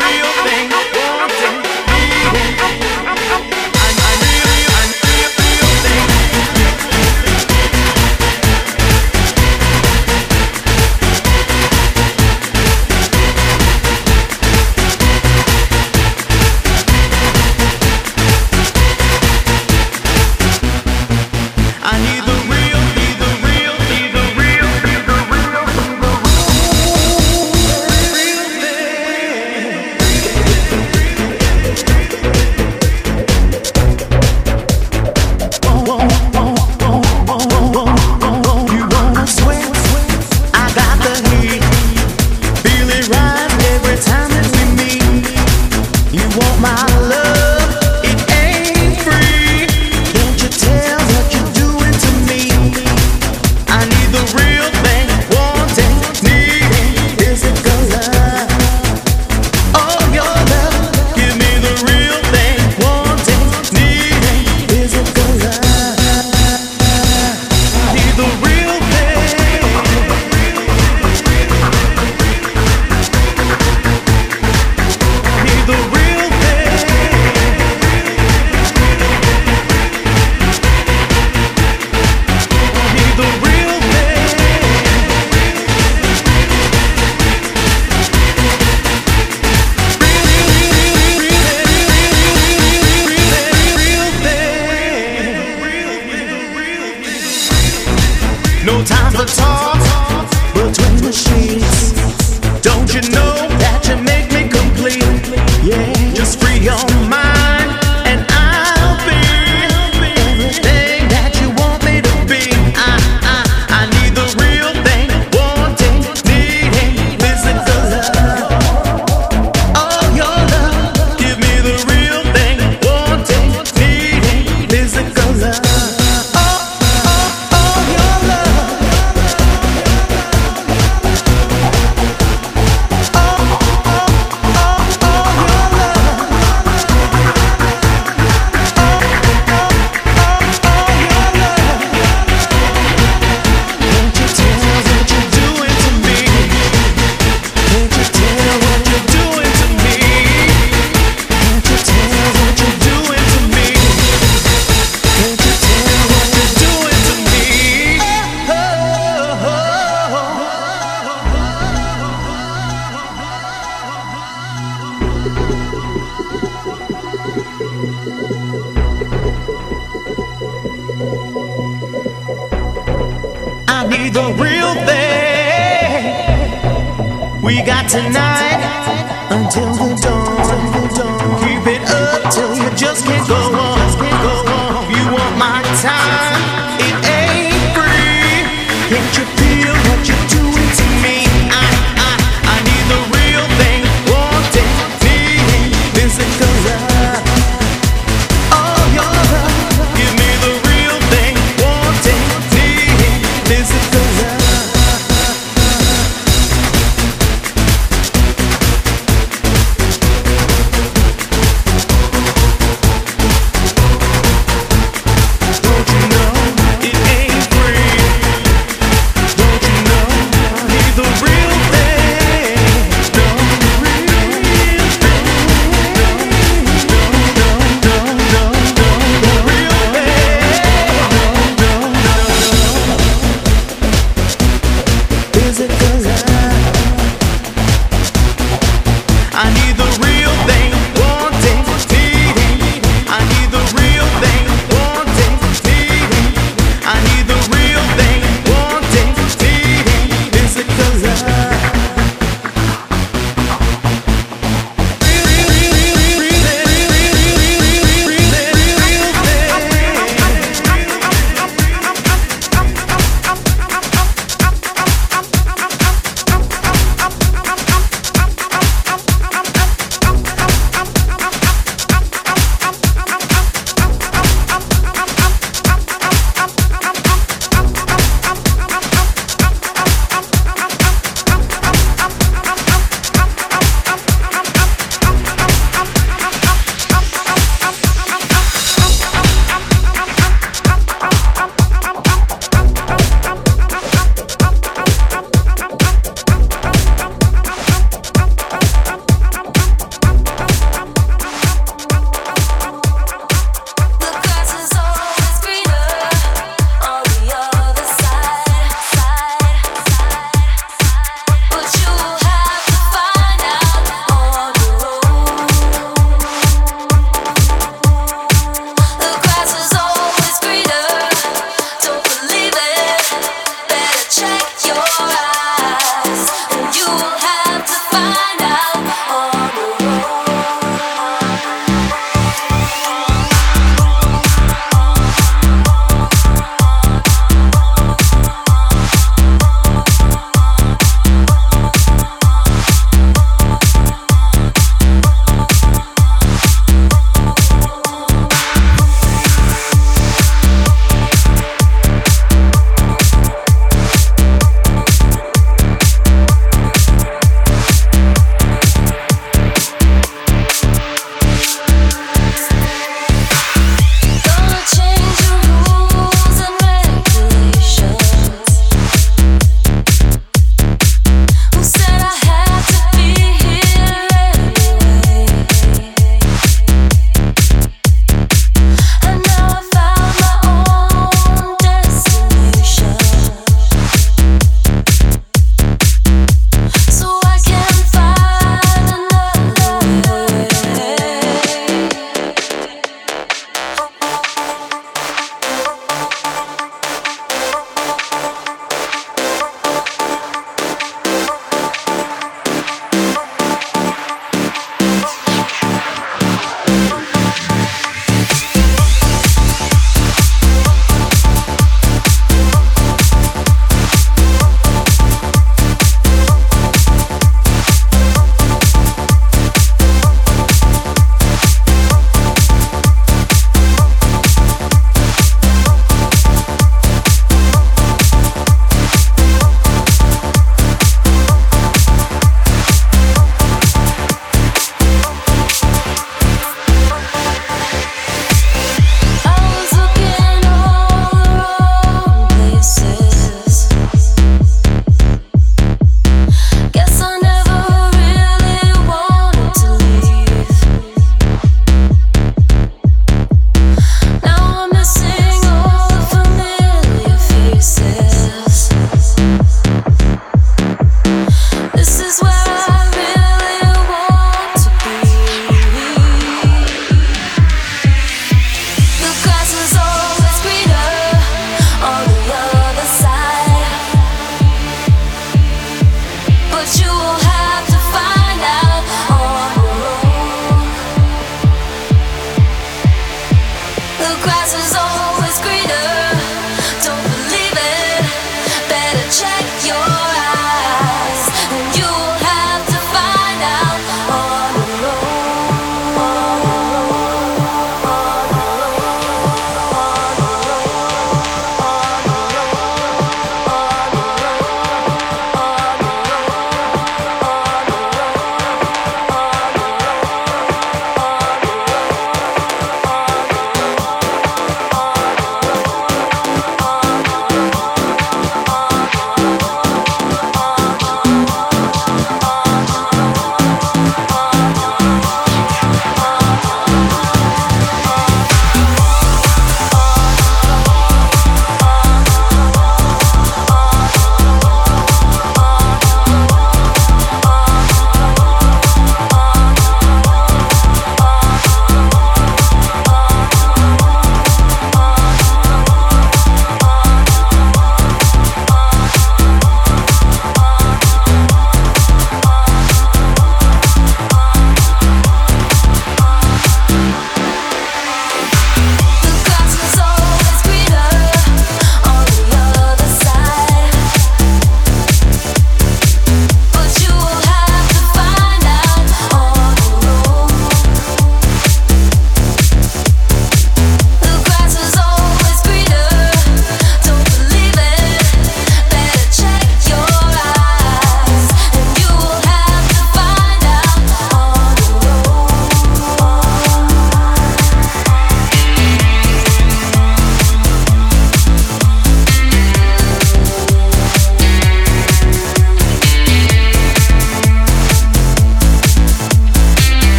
real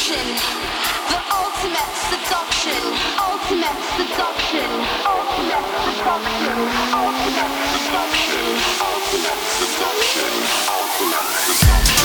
the ultimate seduction, ultimate seduction, ultimate seduction, ultimate seduction, ultimate seduction, ultimate seduction.